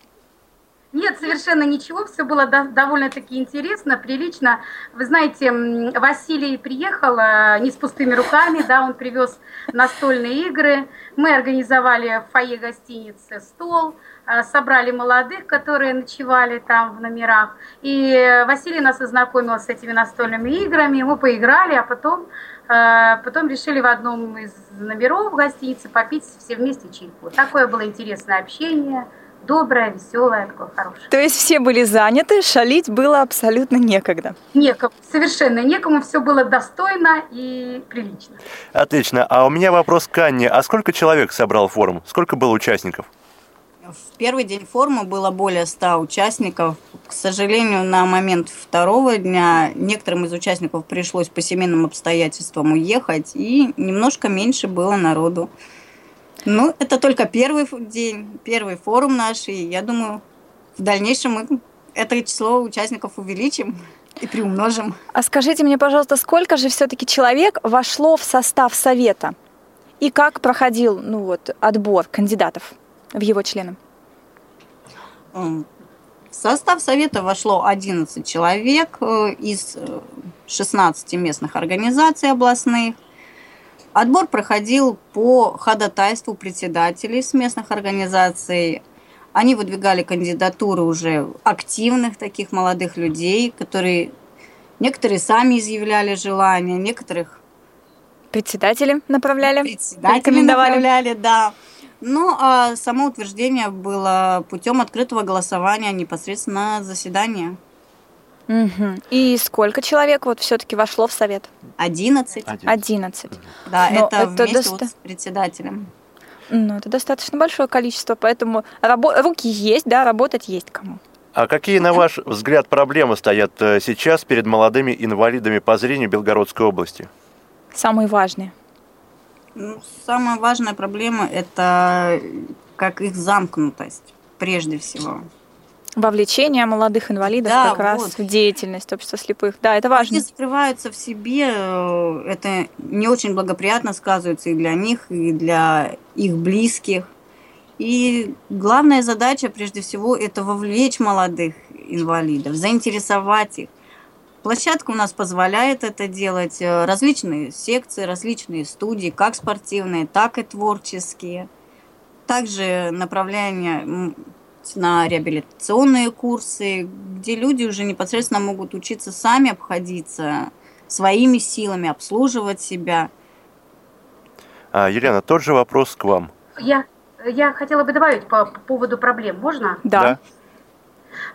Нет, совершенно ничего, все было до, довольно-таки интересно, прилично. Вы знаете, Василий приехал э, не с пустыми руками, да, он привез настольные игры. Мы организовали в фойе гостиницы стол, э, собрали молодых, которые ночевали там в номерах. И Василий нас ознакомил с этими настольными играми, мы поиграли, а потом, э, потом решили в одном из номеров гостиницы попить все вместе чайку. Такое было интересное общение доброе, веселое, такое хорошее. То есть все были заняты, шалить было абсолютно некогда? Некому, совершенно некому, все было достойно и прилично. Отлично. А у меня вопрос к Анне. А сколько человек собрал форум? Сколько было участников? В первый день форума было более 100 участников. К сожалению, на момент второго дня некоторым из участников пришлось по семейным обстоятельствам уехать, и немножко меньше было народу. Ну, это только первый день, первый форум наш, и я думаю, в дальнейшем мы это число участников увеличим и приумножим. А скажите мне, пожалуйста, сколько же все-таки человек вошло в состав совета? И как проходил ну вот, отбор кандидатов в его члены? В состав совета вошло 11 человек э, из 16 местных организаций областных. Отбор проходил по ходатайству председателей с местных организаций. Они выдвигали кандидатуры уже активных таких молодых людей, которые некоторые сами изъявляли желание, некоторых председатели направляли, председатели направляли, да. Ну, а само утверждение было путем открытого голосования непосредственно на заседание. Угу. И сколько человек вот все-таки вошло в совет? Одиннадцать. Одиннадцать. Да, Но это, это вместе доста... вот с председателем. Ну, это достаточно большое количество, поэтому рабо... руки есть, да, работать есть кому. А какие, на ваш взгляд, проблемы стоят э, сейчас перед молодыми инвалидами по зрению Белгородской области? Самые важные. Ну, самая важная проблема – это как их замкнутость, прежде всего. Вовлечение молодых инвалидов да, как вот. раз в деятельность общества слепых. Да, это важно. Они скрываются в себе, э, это не очень благоприятно сказывается и для них, и для их близких. И главная задача, прежде всего, это вовлечь молодых инвалидов, заинтересовать их. Площадка у нас позволяет это делать. Э, различные секции, различные студии, как спортивные, так и творческие. Также направление на реабилитационные курсы, где люди уже непосредственно могут учиться сами обходиться своими силами, обслуживать себя. А, Елена, тот же вопрос к вам. Я, я хотела бы добавить по, по поводу проблем. Можно? Да. да.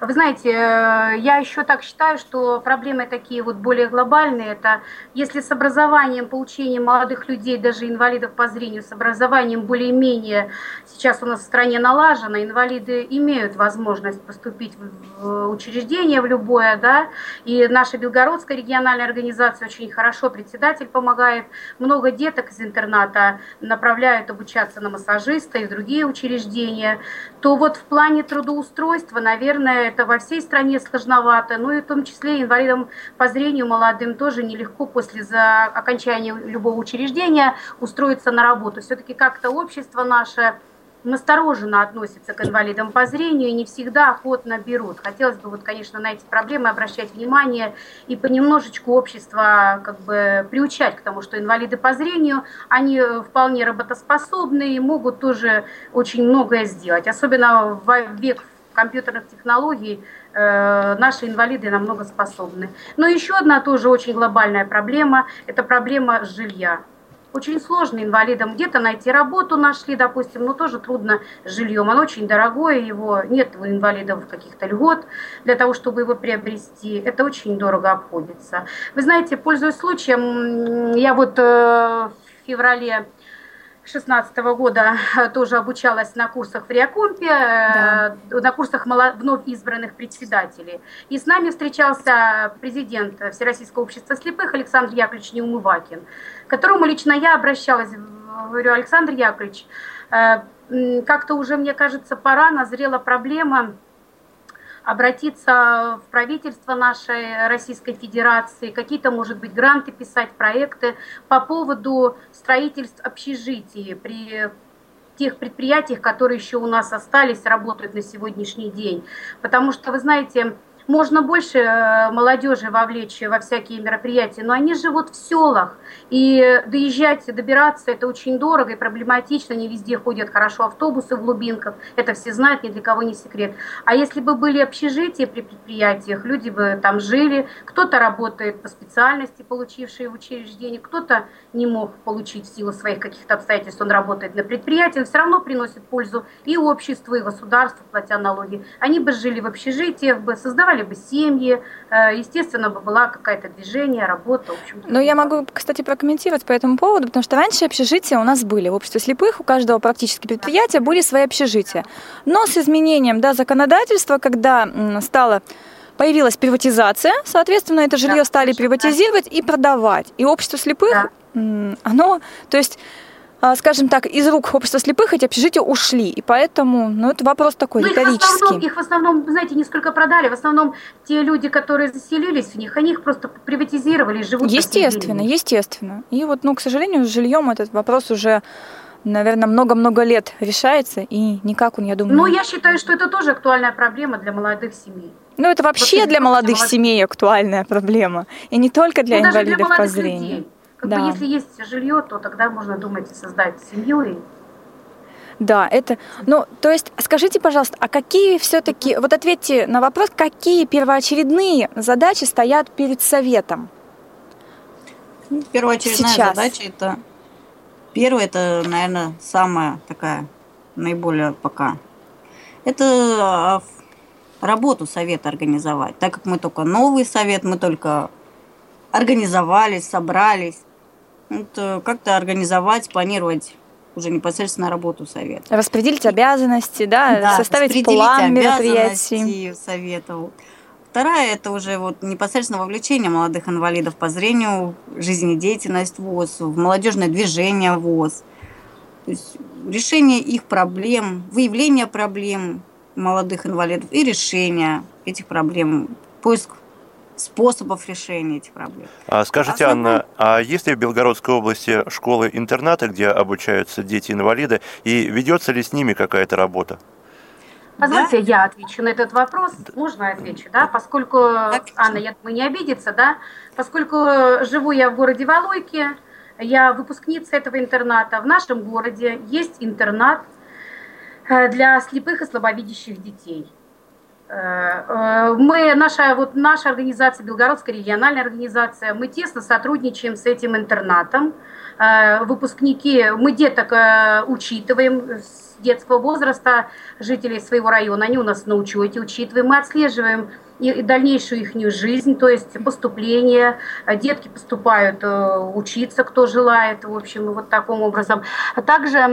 Вы знаете, э, я еще так считаю, что проблемы такие вот более глобальные. Это если с образованием, получением молодых людей, даже инвалидов по зрению, с образованием более-менее сейчас у нас в стране налажено, инвалиды имеют возможность поступить в учреждение в любое, да, и наша Белгородская региональная организация очень хорошо, председатель помогает, много деток из интерната направляют обучаться на массажиста и другие учреждения, то вот в плане трудоустройства, наверное, это во всей стране сложновато, ну и в том числе инвалидам по зрению молодым тоже нелегко после за окончания любого учреждения устроиться на работу. Все-таки как-то общество наше настороженно относится к инвалидам по зрению и не всегда охотно берут. Хотелось бы, вот, конечно, на эти проблемы обращать внимание и понемножечку общество как бы приучать к тому, что инвалиды по зрению, они вполне работоспособны и могут тоже очень многое сделать. Особенно в век компьютерных технологий э, наши инвалиды намного способны. Но еще одна тоже очень глобальная проблема – это проблема жилья. Очень сложно инвалидам где-то найти работу нашли, допустим, но тоже трудно с жильем. Оно очень дорогое, его нет у инвалидов каких-то льгот для того, чтобы его приобрести. Это очень дорого обходится. Вы знаете, пользуясь случаем, я вот э, в феврале 2016 года тоже обучалась на курсах в Риакомпе, да. Э, на курсах вновь избранных председателей. И с нами встречался президент Всероссийского общества слепых Александр Яковлевич Неумывакин, к которому лично я обращалась, говорю, Александр Яковлевич, э, как-то уже, мне кажется, пора, назрела проблема обратиться в правительство нашей Российской Федерации, какие-то, может быть, гранты писать, проекты по поводу строительств общежитий при тех предприятиях, которые еще у нас остались, работают на сегодняшний день. Потому что, вы знаете, можно больше э, молодежи вовлечь во всякие мероприятия, но они живут в селах, и доезжать, добираться это очень дорого и проблематично, не везде ходят хорошо автобусы в глубинках, это все знают, ни для кого не секрет. А если бы были общежития при предприятиях, люди бы там жили, кто-то работает по специальности, получившие в учреждении, кто-то не мог получить в силу своих каких-то обстоятельств, он работает на предприятии, он все равно приносит пользу и обществу, и государству, платя налоги. Они бы жили в общежитиях, бы создавали бы семьи, э, естественно, бы была какая-то движение, работа. В общем Но я могу, кстати, прокомментировать по этому поводу, потому что раньше общежития у нас были. В обществе слепых у каждого практически предприятия были свои общежития. Но с изменением да, законодательства, когда стало появилась приватизация, соответственно, это жилье да, стали приватизировать и продавать. И общество слепых, да. оно, то есть скажем так, из рук общества слепых эти общежития ушли. И поэтому, ну, это вопрос такой ну, риторический. Их в, основном, их в основном, знаете, несколько продали. В основном те люди, которые заселились в них, они их просто приватизировали и живут. Естественно, естественно. И вот, ну, к сожалению, с жильем этот вопрос уже наверное, много-много лет решается, и никак он, я думаю... Ну, я считаю, что это тоже актуальная проблема для молодых семей. Ну, это вообще вот для молодых молод... семей актуальная проблема, и не только для ну, инвалидов для по зрению. Людей. Как да. бы, если есть жилье, то тогда можно думать создать семью и да, это, ну, то есть, скажите, пожалуйста, а какие все-таки, вот ответьте на вопрос, какие первоочередные задачи стоят перед советом? Ну, первоочередная Сейчас. задача это первое, это, наверное, самая такая наиболее пока. Это а, работу совета организовать. Так как мы только новый совет, мы только организовались, собрались. Это как-то организовать, планировать уже непосредственно работу совета. Распределить обязанности, да, да составить план мероприятий. совета. Вторая – это уже вот непосредственно вовлечение молодых инвалидов по зрению, жизнедеятельность ВОЗ, в молодежное движение ВОЗ. То есть решение их проблем, выявление проблем молодых инвалидов и решение этих проблем, поиск способов решения этих проблем. А скажите, Основной... Анна, а есть ли в Белгородской области школы-интернаты, где обучаются дети-инвалиды, и ведется ли с ними какая-то работа? Позвольте, да? я отвечу на этот вопрос. Можно я отвечу, да? Поскольку, Анна, я думаю, не обидится, да? Поскольку живу я в городе Валуйки, я выпускница этого интерната. В нашем городе есть интернат э, для слепых и слабовидящих детей. Э, мы, наша, вот наша организация, Белгородская региональная организация, мы тесно сотрудничаем с этим интернатом. Э, выпускники, мы деток э, учитываем с детского возраста, жителей своего района, они у нас на учете учитываем, мы отслеживаем и дальнейшую их жизнь, то есть поступление. Детки поступают учиться, кто желает, в общем, вот таким образом. А также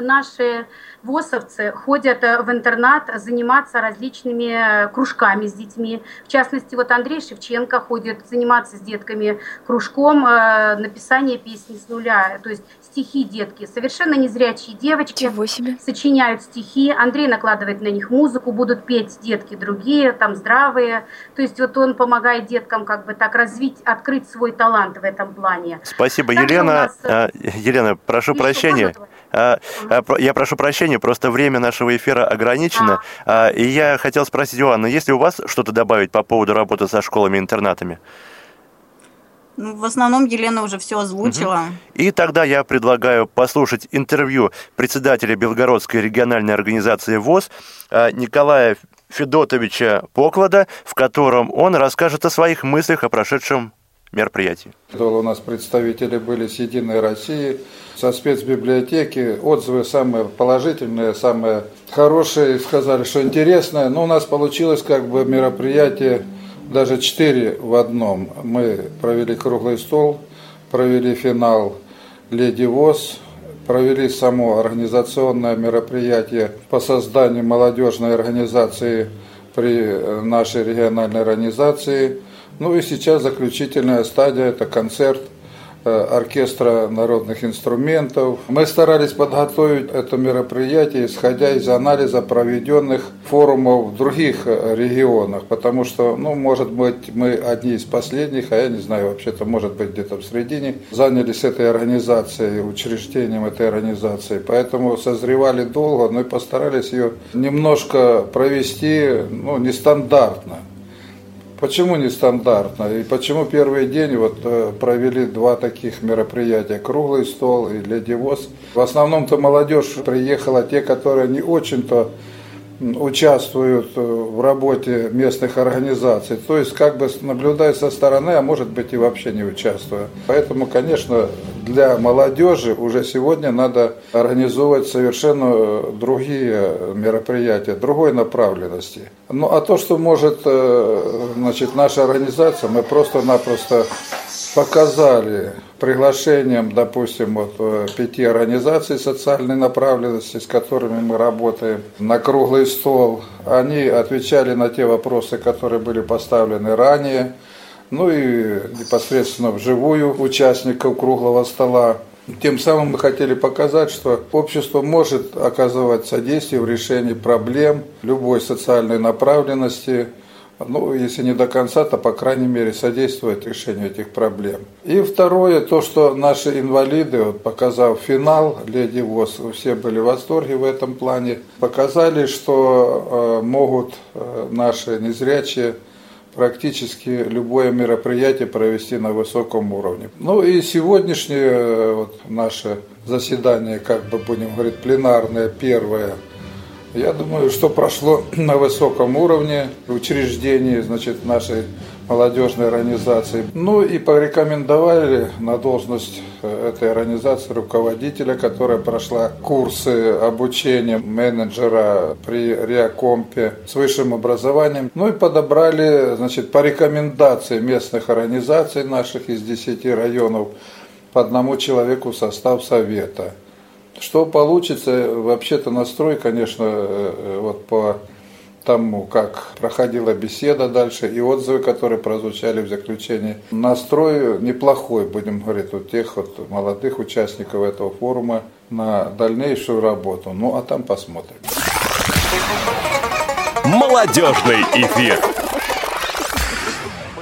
наши ВОСовцы ходят э, в интернат заниматься различными э, кружками с детьми. В частности, вот Андрей Шевченко ходит заниматься с детками кружком э, написания песни с нуля. То есть стихи детки, совершенно незрячие девочки сочиняют стихи. Андрей накладывает на них музыку, будут петь детки другие, там здравые. То есть вот он помогает деткам как бы так развить, открыть свой талант в этом плане. Спасибо, Также Елена. Нас... Елена, прошу Еще прощения. А, а, я прошу прощения, просто время нашего эфира ограничено. А. И я хотел спросить, Иоанна, есть ли у вас что-то добавить по поводу работы со школами-интернатами? Ну, в основном Елена уже все озвучила. И тогда я предлагаю послушать интервью председателя Белгородской региональной организации ВОЗ Николая Федотовича Поклада, в котором он расскажет о своих мыслях о прошедшем мероприятий. У нас представители были с «Единой России», со спецбиблиотеки. Отзывы самые положительные, самые хорошие. Сказали, что интересное. Но у нас получилось как бы мероприятие даже четыре в одном. Мы провели круглый стол, провели финал «Леди ВОЗ», провели само организационное мероприятие по созданию молодежной организации при нашей региональной организации – ну и сейчас заключительная стадия – это концерт э, оркестра народных инструментов. Мы старались подготовить это мероприятие, исходя из анализа проведенных форумов в других э, регионах, потому что, ну, может быть, мы одни из последних, а я не знаю, вообще-то, может быть, где-то в середине, занялись этой организацией, учреждением этой организации. Поэтому созревали долго, но и постарались ее немножко провести, ну, нестандартно. Почему нестандартно? И почему первый день вот э, провели два таких мероприятия, круглый стол и леди ВОЗ? В основном-то молодежь приехала, те, которые не очень-то участвуют э, в работе местных организаций. То есть как бы наблюдая со стороны, а может быть и вообще не участвуя. Поэтому, конечно, для молодежи уже сегодня надо организовывать совершенно другие мероприятия, другой направленности. Ну а то, что может э, значит, наша организация, мы просто-напросто показали приглашением, допустим, вот э, пяти организаций социальной направленности, с которыми мы работаем, на круглый стол. Они отвечали на те вопросы, которые были поставлены ранее, ну и непосредственно вживую участников круглого стола. Тем самым мы хотели показать, что общество может оказывать содействие в решении проблем любой социальной направленности, ну, если не до конца, то, по крайней мере, содействовать решению этих проблем. И второе, то, что наши инвалиды, вот, показав финал «Леди ВОЗ», все были в восторге в этом плане, показали, что э, могут э, наши незрячие практически любое мероприятие провести на высоком уровне. Ну и сегодняшнее э, вот, наше заседание, как бы будем говорить, пленарное, первое – я думаю, что прошло (clears throat) на высоком уровне учреждений, значит, нашей молодежной организации. Ну и порекомендовали на должность э, этой организации руководителя, которая прошла курсы обучения менеджера при Реакомпе с высшим образованием. Ну и подобрали, значит, по рекомендации местных организаций наших из 10 районов по одному человеку в состав совета. Что получится, вообще-то настрой, конечно, э, э, вот по тому, как проходила беседа дальше и отзывы, которые прозвучали в заключении. Настрой неплохой, будем говорить, у тех вот молодых участников этого форума на дальнейшую работу. Ну, а там посмотрим. Молодежный эфир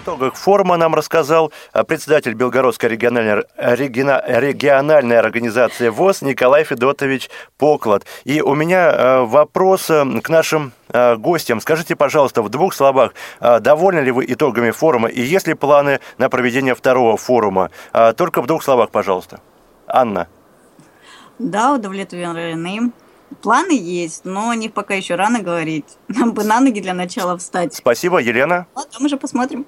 итогах форума нам рассказал а, председатель Белгородской региональной, региональной организации ВОЗ Николай Федотович Поклад. И у меня а, вопрос а, к нашим гостям. Скажите, пожалуйста, в двух словах, довольны ли вы итогами форума и есть ли планы на проведение второго форума? Только в двух словах, пожалуйста. Анна. Да, удовлетворены. Планы есть, но о них пока еще рано говорить. Нам бы на ноги для начала встать. Спасибо, Елена. Там уже посмотрим.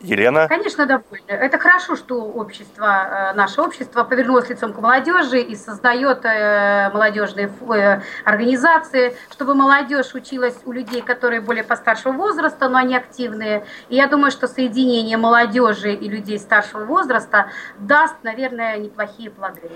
Елена? Конечно, довольна. Это хорошо, что общество, э, наше общество повернулось лицом к молодежи и создает э, молодежные э, организации, чтобы молодежь училась у людей, которые более постаршего возраста, но они активные. И я думаю, что соединение молодежи и людей старшего возраста даст, наверное, неплохие плоды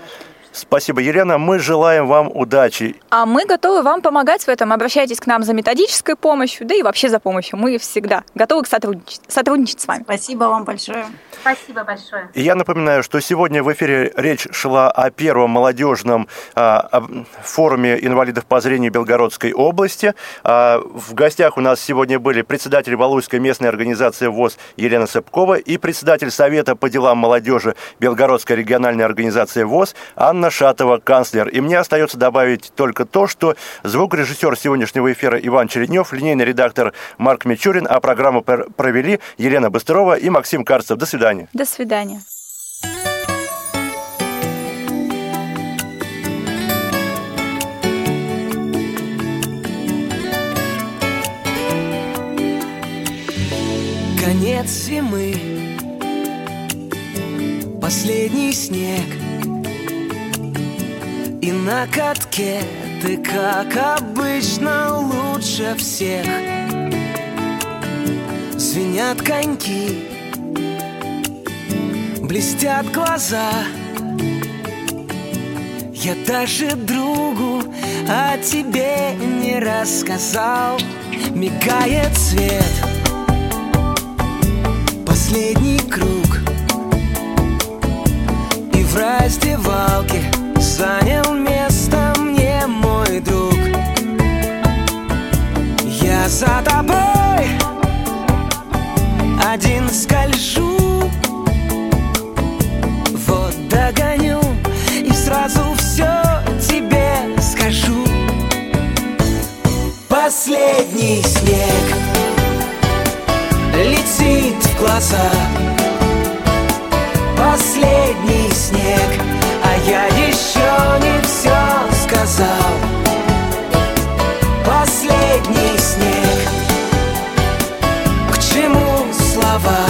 Спасибо, Елена. Мы желаем вам удачи. А мы готовы вам помогать в этом. Обращайтесь к нам за методической помощью, да и вообще за помощью. Мы всегда готовы сотрудничать, сотрудничать с вами. Спасибо вам большое. Спасибо большое. И я напоминаю, что сегодня в эфире речь шла о первом молодежном а, форуме инвалидов по зрению Белгородской области. А, в гостях у нас сегодня были председатель Валуйской местной организации ВОЗ Елена Сыпкова и председатель Совета по делам молодежи Белгородской региональной организации ВОЗ Анна Шатова, канцлер. И мне остается добавить только то, что звукорежиссер сегодняшнего эфира Иван Череднев, линейный редактор Марк Мичурин, а программу провели Елена Быстрова и Максим Карцев. До свидания. До свидания. Конец зимы, последний снег, и на катке ты, как обычно, лучше всех. Звенят коньки, блестят глаза. Я даже другу о тебе не рассказал. Мигает свет. Последний круг. И в раздевалке занял место мне мой друг. Я за тобой один скольжу. Догоню И сразу все тебе скажу. Последний снег Летит в глаза. Последний снег сказал Последний снег К чему слова?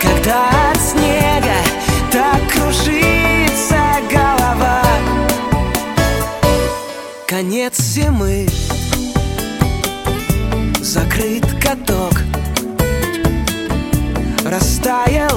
Когда Конец зимы. Закрыт каток. Растаял